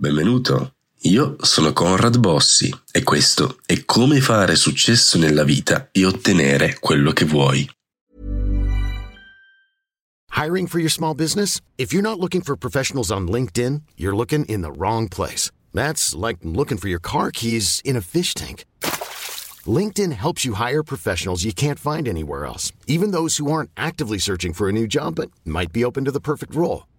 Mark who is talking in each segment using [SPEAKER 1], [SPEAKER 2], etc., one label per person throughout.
[SPEAKER 1] Benvenuto. Io sono Conrad Bossi e questo è come fare successo nella vita e ottenere quello che vuoi.
[SPEAKER 2] Hiring for your small business? If you're not looking for professionals on LinkedIn, you're looking in the wrong place. That's like looking for your car keys in a fish tank. LinkedIn helps you hire professionals you can't find anywhere else, even those who aren't actively searching for a new job but might be open to the perfect role.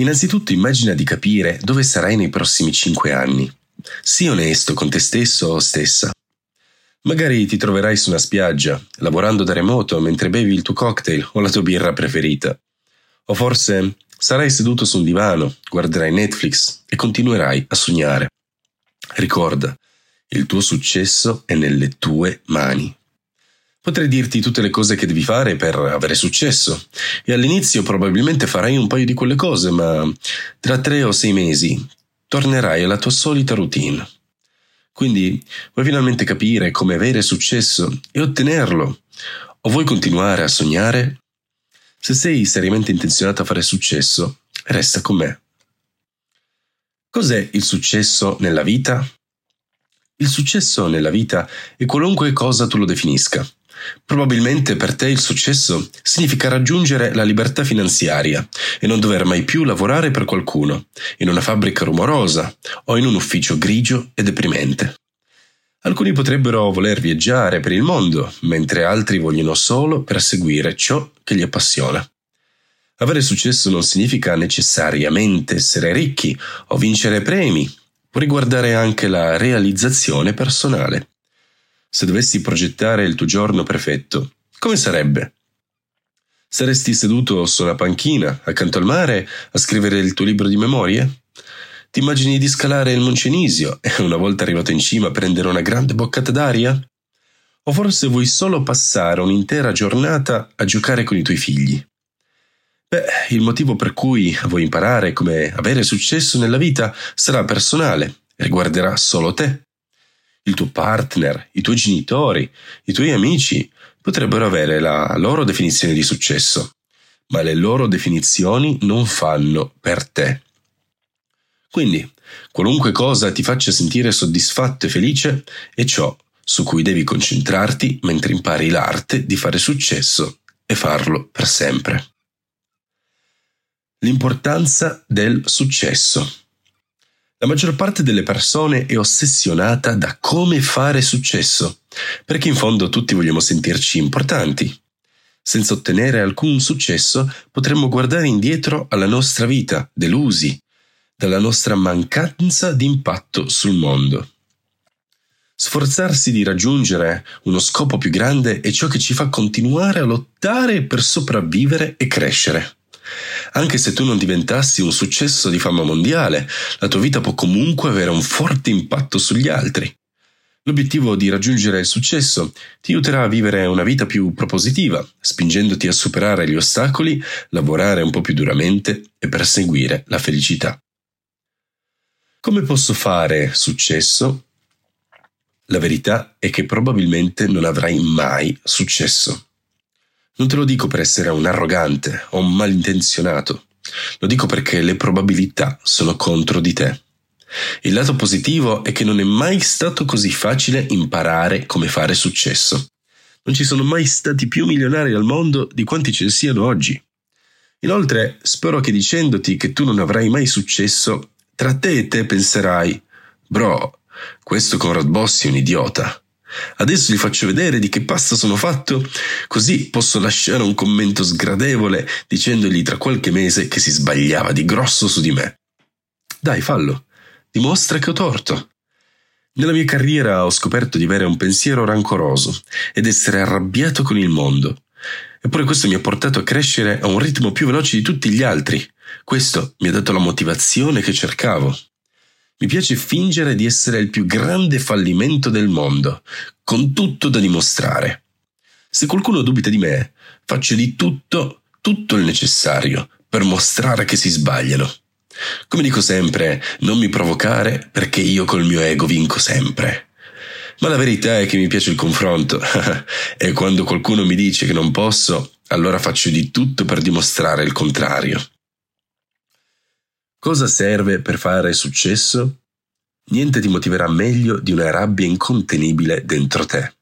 [SPEAKER 1] Innanzitutto immagina di capire dove sarai nei prossimi cinque anni. Sii onesto con te stesso o stessa. Magari ti troverai su una spiaggia, lavorando da remoto mentre bevi il tuo cocktail o la tua birra preferita. O forse sarai seduto su un divano, guarderai Netflix e continuerai a sognare. Ricorda, il tuo successo è nelle tue mani. Potrei dirti tutte le cose che devi fare per avere successo e all'inizio probabilmente farai un paio di quelle cose, ma tra tre o sei mesi tornerai alla tua solita routine. Quindi vuoi finalmente capire come avere successo e ottenerlo? O vuoi continuare a sognare? Se sei seriamente intenzionato a fare successo, resta con me. Cos'è il successo nella vita? Il successo nella vita è qualunque cosa tu lo definisca. Probabilmente per te il successo significa raggiungere la libertà finanziaria e non dover mai più lavorare per qualcuno, in una fabbrica rumorosa o in un ufficio grigio e deprimente. Alcuni potrebbero voler viaggiare per il mondo, mentre altri vogliono solo perseguire ciò che li appassiona. Avere successo non significa necessariamente essere ricchi o vincere premi, può riguardare anche la realizzazione personale. Se dovessi progettare il tuo giorno perfetto, come sarebbe? Saresti seduto su una panchina, accanto al mare, a scrivere il tuo libro di memorie? Ti immagini di scalare il Moncenisio e una volta arrivato in cima prendere una grande boccata d'aria? O forse vuoi solo passare un'intera giornata a giocare con i tuoi figli? Beh, il motivo per cui vuoi imparare come avere successo nella vita sarà personale, riguarderà solo te. Il tuo partner, i tuoi genitori, i tuoi amici potrebbero avere la loro definizione di successo, ma le loro definizioni non fanno per te. Quindi, qualunque cosa ti faccia sentire soddisfatto e felice è ciò su cui devi concentrarti mentre impari l'arte di fare successo e farlo per sempre. L'importanza del successo. La maggior parte delle persone è ossessionata da come fare successo, perché in fondo tutti vogliamo sentirci importanti. Senza ottenere alcun successo potremmo guardare indietro alla nostra vita, delusi, dalla nostra mancanza di impatto sul mondo. Sforzarsi di raggiungere uno scopo più grande è ciò che ci fa continuare a lottare per sopravvivere e crescere. Anche se tu non diventassi un successo di fama mondiale, la tua vita può comunque avere un forte impatto sugli altri. L'obiettivo di raggiungere il successo ti aiuterà a vivere una vita più propositiva, spingendoti a superare gli ostacoli, lavorare un po' più duramente e perseguire la felicità. Come posso fare successo? La verità è che probabilmente non avrai mai successo. Non te lo dico per essere un arrogante o un malintenzionato, lo dico perché le probabilità sono contro di te. Il lato positivo è che non è mai stato così facile imparare come fare successo. Non ci sono mai stati più milionari al mondo di quanti ce ne siano oggi. Inoltre, spero che dicendoti che tu non avrai mai successo, tra te e te penserai, bro, questo Conrad Bossi è un idiota. Adesso gli faccio vedere di che pasta sono fatto, così posso lasciare un commento sgradevole dicendogli tra qualche mese che si sbagliava di grosso su di me. Dai, fallo. Dimostra che ho torto. Nella mia carriera ho scoperto di avere un pensiero rancoroso ed essere arrabbiato con il mondo. Eppure questo mi ha portato a crescere a un ritmo più veloce di tutti gli altri. Questo mi ha dato la motivazione che cercavo. Mi piace fingere di essere il più grande fallimento del mondo, con tutto da dimostrare. Se qualcuno dubita di me, faccio di tutto, tutto il necessario per mostrare che si sbagliano. Come dico sempre, non mi provocare perché io col mio ego vinco sempre. Ma la verità è che mi piace il confronto e quando qualcuno mi dice che non posso, allora faccio di tutto per dimostrare il contrario. Cosa serve per fare successo? Niente ti motiverà meglio di una rabbia incontenibile dentro te.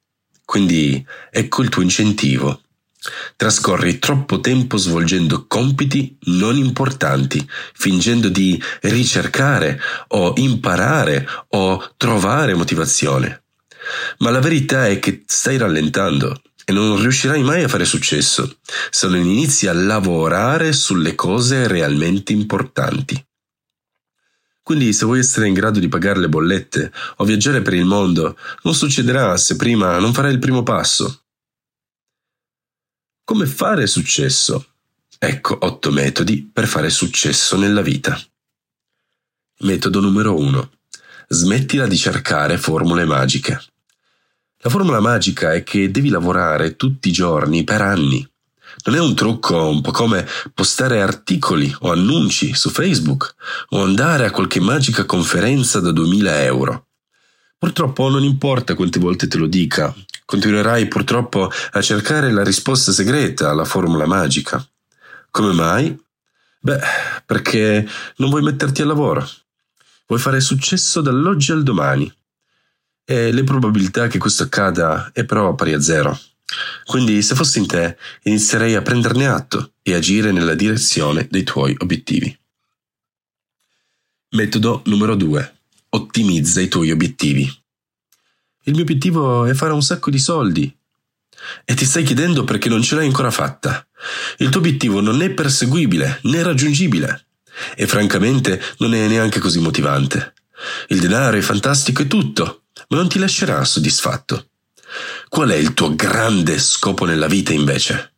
[SPEAKER 1] Quindi ecco il tuo incentivo. Trascorri troppo tempo svolgendo compiti non importanti, fingendo di ricercare o imparare o trovare motivazione. Ma la verità è che stai rallentando e non riuscirai mai a fare successo se non inizi a lavorare sulle cose realmente importanti. Quindi se vuoi essere in grado di pagare le bollette o viaggiare per il mondo, non succederà se prima non farai il primo passo. Come fare successo? Ecco otto metodi per fare successo nella vita. Metodo numero 1. Smettila di cercare formule magiche. La formula magica è che devi lavorare tutti i giorni per anni. Non è un trucco un po' come postare articoli o annunci su Facebook o andare a qualche magica conferenza da 2000 euro. Purtroppo non importa quante volte te lo dica, continuerai purtroppo a cercare la risposta segreta alla formula magica. Come mai? Beh, perché non vuoi metterti al lavoro. Vuoi fare successo dall'oggi al domani. E le probabilità che questo accada è però pari a zero. Quindi, se fossi in te, inizierei a prenderne atto e agire nella direzione dei tuoi obiettivi. Metodo numero 2 ottimizza i tuoi obiettivi. Il mio obiettivo è fare un sacco di soldi. E ti stai chiedendo perché non ce l'hai ancora fatta. Il tuo obiettivo non è perseguibile né raggiungibile. E francamente non è neanche così motivante. Il denaro è fantastico e tutto, ma non ti lascerà soddisfatto. Qual è il tuo grande scopo nella vita invece?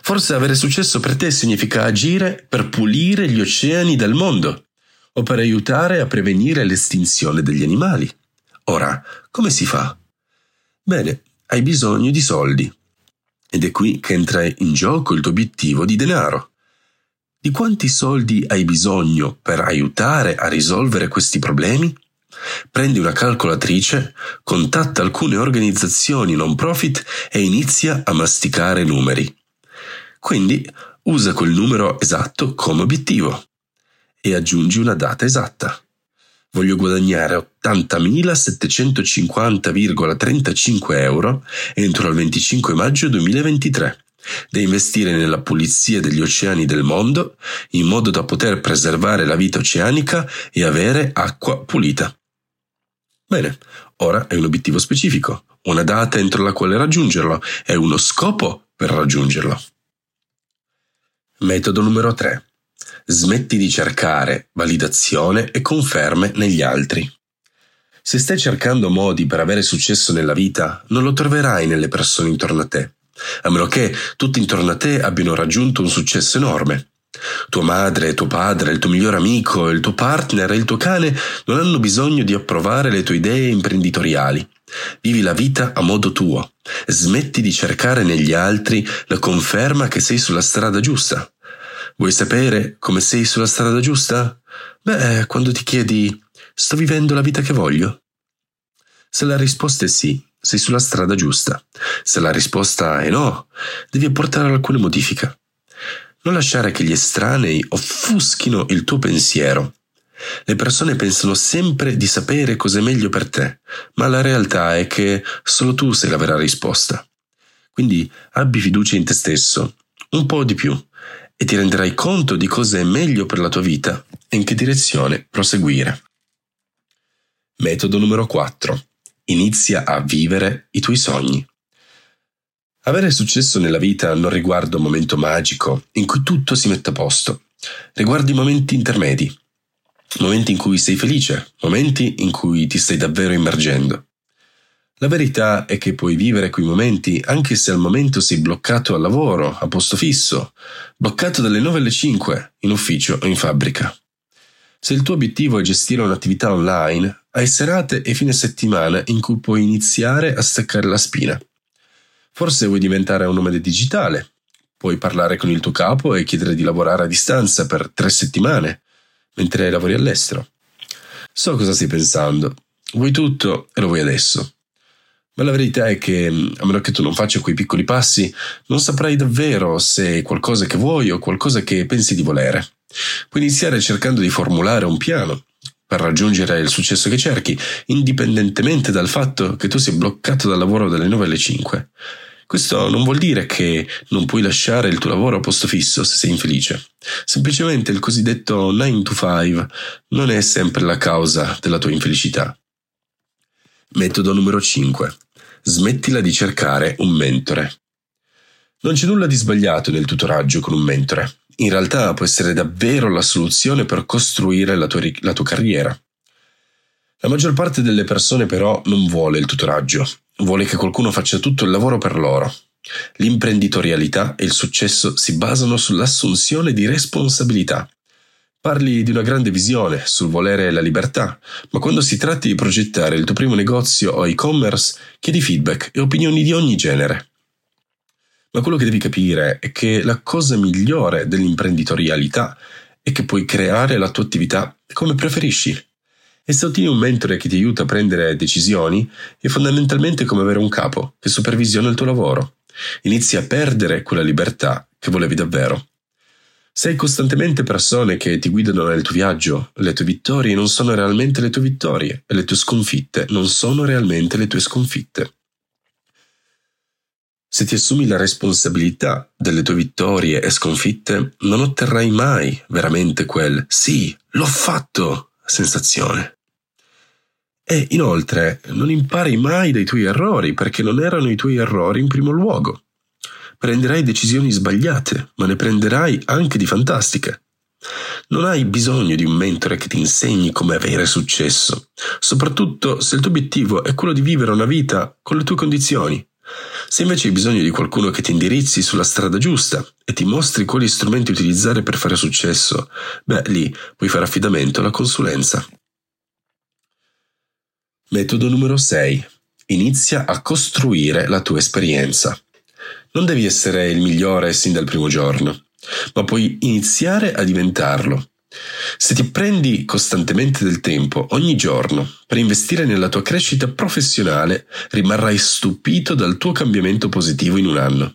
[SPEAKER 1] Forse avere successo per te significa agire per pulire gli oceani del mondo o per aiutare a prevenire l'estinzione degli animali. Ora, come si fa? Bene, hai bisogno di soldi. Ed è qui che entra in gioco il tuo obiettivo di denaro. Di quanti soldi hai bisogno per aiutare a risolvere questi problemi? Prendi una calcolatrice, contatta alcune organizzazioni non profit e inizia a masticare numeri. Quindi usa quel numero esatto come obiettivo e aggiungi una data esatta. Voglio guadagnare 80.750,35 euro entro il 25 maggio 2023 da investire nella pulizia degli oceani del mondo in modo da poter preservare la vita oceanica e avere acqua pulita. Bene, ora è un obiettivo specifico, una data entro la quale raggiungerlo e uno scopo per raggiungerlo. Metodo numero 3 smetti di cercare validazione e conferme negli altri. Se stai cercando modi per avere successo nella vita, non lo troverai nelle persone intorno a te, a meno che tutti intorno a te abbiano raggiunto un successo enorme. Tua madre, tuo padre, il tuo migliore amico, il tuo partner e il tuo cane non hanno bisogno di approvare le tue idee imprenditoriali. Vivi la vita a modo tuo. Smetti di cercare negli altri la conferma che sei sulla strada giusta. Vuoi sapere come sei sulla strada giusta? Beh, quando ti chiedi sto vivendo la vita che voglio? Se la risposta è sì, sei sulla strada giusta. Se la risposta è no, devi apportare alcune modifiche. Non lasciare che gli estranei offuschino il tuo pensiero. Le persone pensano sempre di sapere cos'è meglio per te, ma la realtà è che solo tu sei la vera risposta. Quindi abbi fiducia in te stesso, un po' di più, e ti renderai conto di cosa è meglio per la tua vita e in che direzione proseguire. Metodo numero 4. Inizia a vivere i tuoi sogni. Avere successo nella vita non riguarda un momento magico in cui tutto si mette a posto, riguarda i momenti intermedi, momenti in cui sei felice, momenti in cui ti stai davvero immergendo. La verità è che puoi vivere quei momenti anche se al momento sei bloccato al lavoro, a posto fisso, bloccato dalle 9 alle 5, in ufficio o in fabbrica. Se il tuo obiettivo è gestire un'attività online, hai serate e fine settimana in cui puoi iniziare a staccare la spina. Forse vuoi diventare un nomade digitale. Puoi parlare con il tuo capo e chiedere di lavorare a distanza per tre settimane, mentre lavori all'estero. So cosa stai pensando. Vuoi tutto e lo vuoi adesso. Ma la verità è che, a meno che tu non faccia quei piccoli passi, non saprai davvero se è qualcosa che vuoi o qualcosa che pensi di volere. Puoi iniziare cercando di formulare un piano per raggiungere il successo che cerchi, indipendentemente dal fatto che tu sia bloccato dal lavoro dalle 9 alle 5. Questo non vuol dire che non puoi lasciare il tuo lavoro a posto fisso se sei infelice. Semplicemente il cosiddetto 9 to 5 non è sempre la causa della tua infelicità. Metodo numero 5. Smettila di cercare un mentore. Non c'è nulla di sbagliato nel tutoraggio con un mentore. In realtà può essere davvero la soluzione per costruire la tua, la tua carriera. La maggior parte delle persone però non vuole il tutoraggio, vuole che qualcuno faccia tutto il lavoro per loro. L'imprenditorialità e il successo si basano sull'assunzione di responsabilità. Parli di una grande visione, sul volere la libertà, ma quando si tratta di progettare il tuo primo negozio o e-commerce, chiedi feedback e opinioni di ogni genere. Ma quello che devi capire è che la cosa migliore dell'imprenditorialità è che puoi creare la tua attività come preferisci. E se ottieni un mentore che ti aiuta a prendere decisioni, è fondamentalmente come avere un capo che supervisiona il tuo lavoro. Inizi a perdere quella libertà che volevi davvero. Se hai costantemente persone che ti guidano nel tuo viaggio, le tue vittorie non sono realmente le tue vittorie e le tue sconfitte non sono realmente le tue sconfitte. Se ti assumi la responsabilità delle tue vittorie e sconfitte, non otterrai mai veramente quel sì, l'ho fatto sensazione. E inoltre non impari mai dai tuoi errori perché non erano i tuoi errori in primo luogo. Prenderai decisioni sbagliate, ma ne prenderai anche di fantastiche. Non hai bisogno di un mentore che ti insegni come avere successo, soprattutto se il tuo obiettivo è quello di vivere una vita con le tue condizioni. Se invece hai bisogno di qualcuno che ti indirizzi sulla strada giusta e ti mostri quali strumenti utilizzare per fare successo, beh, lì puoi fare affidamento alla consulenza. Metodo numero 6. Inizia a costruire la tua esperienza. Non devi essere il migliore sin dal primo giorno, ma puoi iniziare a diventarlo. Se ti prendi costantemente del tempo ogni giorno per investire nella tua crescita professionale, rimarrai stupito dal tuo cambiamento positivo in un anno.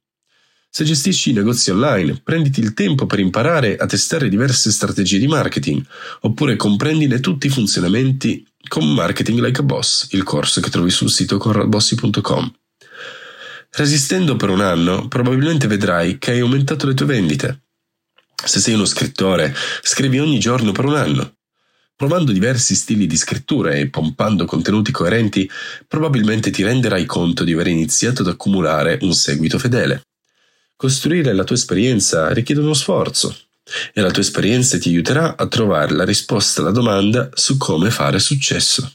[SPEAKER 1] Se gestisci negozi online, prenditi il tempo per imparare a testare diverse strategie di marketing, oppure comprendine tutti i funzionamenti con Marketing Like a Boss, il corso che trovi sul sito corralbossi.com. Resistendo per un anno, probabilmente vedrai che hai aumentato le tue vendite. Se sei uno scrittore, scrivi ogni giorno per un anno. Provando diversi stili di scrittura e pompando contenuti coerenti, probabilmente ti renderai conto di aver iniziato ad accumulare un seguito fedele. Costruire la tua esperienza richiede uno sforzo e la tua esperienza ti aiuterà a trovare la risposta alla domanda su come fare successo.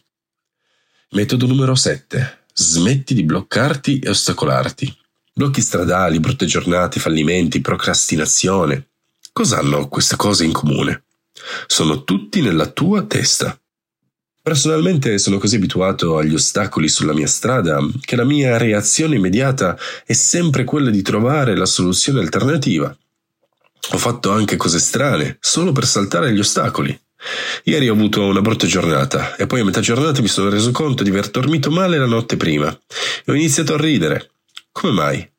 [SPEAKER 1] Metodo numero 7. Smetti di bloccarti e ostacolarti. Blocchi stradali, brutte giornate, fallimenti, procrastinazione. Cosa hanno queste cose in comune? Sono tutti nella tua testa. Personalmente sono così abituato agli ostacoli sulla mia strada che la mia reazione immediata è sempre quella di trovare la soluzione alternativa. Ho fatto anche cose strane, solo per saltare gli ostacoli. Ieri ho avuto una brutta giornata e poi a metà giornata mi sono reso conto di aver dormito male la notte prima e ho iniziato a ridere. Come mai?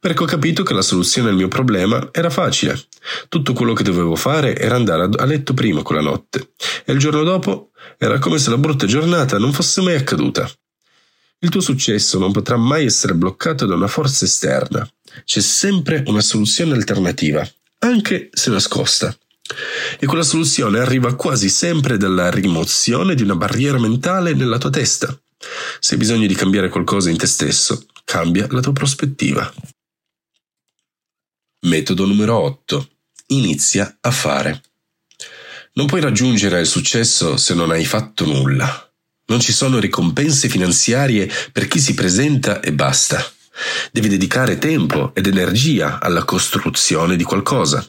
[SPEAKER 1] Perché ho capito che la soluzione al mio problema era facile. Tutto quello che dovevo fare era andare a letto prima quella notte e il giorno dopo era come se la brutta giornata non fosse mai accaduta. Il tuo successo non potrà mai essere bloccato da una forza esterna. C'è sempre una soluzione alternativa, anche se nascosta. E quella soluzione arriva quasi sempre dalla rimozione di una barriera mentale nella tua testa. Se hai bisogno di cambiare qualcosa in te stesso, cambia la tua prospettiva. Metodo numero 8. Inizia a fare. Non puoi raggiungere il successo se non hai fatto nulla. Non ci sono ricompense finanziarie per chi si presenta e basta. Devi dedicare tempo ed energia alla costruzione di qualcosa.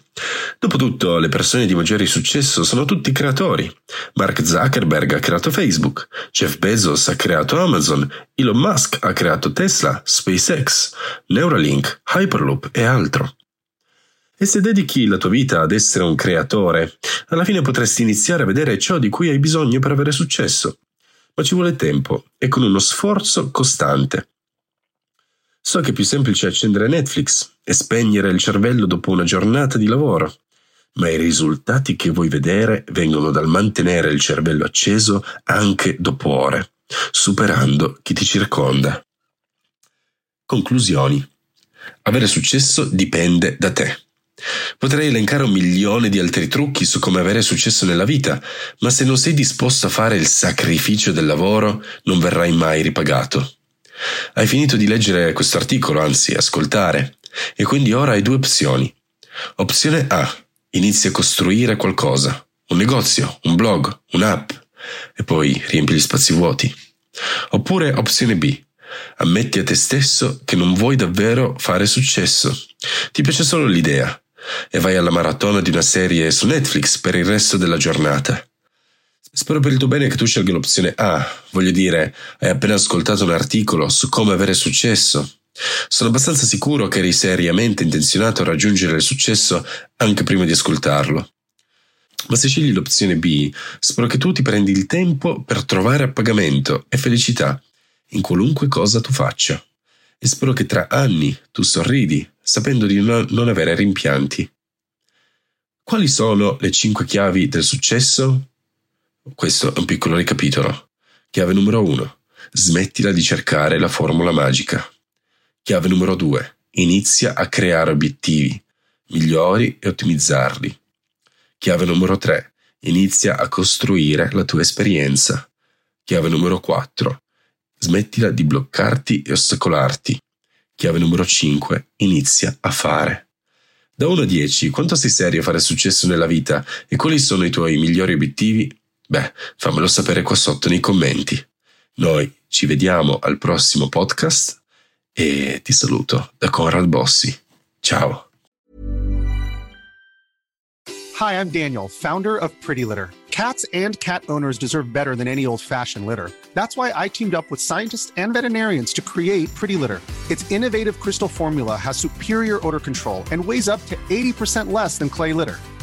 [SPEAKER 1] Dopotutto, le persone di maggiore successo sono tutti creatori. Mark Zuckerberg ha creato Facebook, Jeff Bezos ha creato Amazon, Elon Musk ha creato Tesla, SpaceX, Neuralink, Hyperloop e altro. E se dedichi la tua vita ad essere un creatore, alla fine potresti iniziare a vedere ciò di cui hai bisogno per avere successo. Ma ci vuole tempo e con uno sforzo costante. So che è più semplice accendere Netflix e spegnere il cervello dopo una giornata di lavoro, ma i risultati che vuoi vedere vengono dal mantenere il cervello acceso anche dopo ore, superando chi ti circonda. Conclusioni. Avere successo dipende da te. Potrei elencare un milione di altri trucchi su come avere successo nella vita, ma se non sei disposto a fare il sacrificio del lavoro, non verrai mai ripagato. Hai finito di leggere questo articolo, anzi ascoltare, e quindi ora hai due opzioni. Opzione A. Inizi a costruire qualcosa, un negozio, un blog, un'app, e poi riempi gli spazi vuoti. Oppure opzione B. Ammetti a te stesso che non vuoi davvero fare successo. Ti piace solo l'idea e vai alla maratona di una serie su Netflix per il resto della giornata. Spero per il tuo bene che tu scelga l'opzione A, voglio dire, hai appena ascoltato un articolo su come avere successo. Sono abbastanza sicuro che eri seriamente intenzionato a raggiungere il successo anche prima di ascoltarlo. Ma se scegli l'opzione B, spero che tu ti prendi il tempo per trovare appagamento e felicità in qualunque cosa tu faccia. E spero che tra anni tu sorridi, sapendo di non avere rimpianti. Quali sono le cinque chiavi del successo? Questo è un piccolo ricapitolo. Chiave numero 1. Smettila di cercare la formula magica. Chiave numero 2. Inizia a creare obiettivi migliori e ottimizzarli. Chiave numero 3. Inizia a costruire la tua esperienza. Chiave numero 4. Smettila di bloccarti e ostacolarti. Chiave numero 5. Inizia a fare. Da 1 a 10, quanto sei serio a fare successo nella vita e quali sono i tuoi migliori obiettivi Beh, fammelo sapere qua sotto nei commenti. Noi ci vediamo al prossimo podcast e ti saluto da Conrad Bossi. Ciao.
[SPEAKER 3] Hi, I'm Daniel, founder of Pretty Litter. Cats and cat owners deserve better than any old-fashioned litter. That's why I teamed up with scientists and veterinarians to create Pretty Litter. Its innovative crystal formula has superior odor control and weighs up to 80% less than clay litter.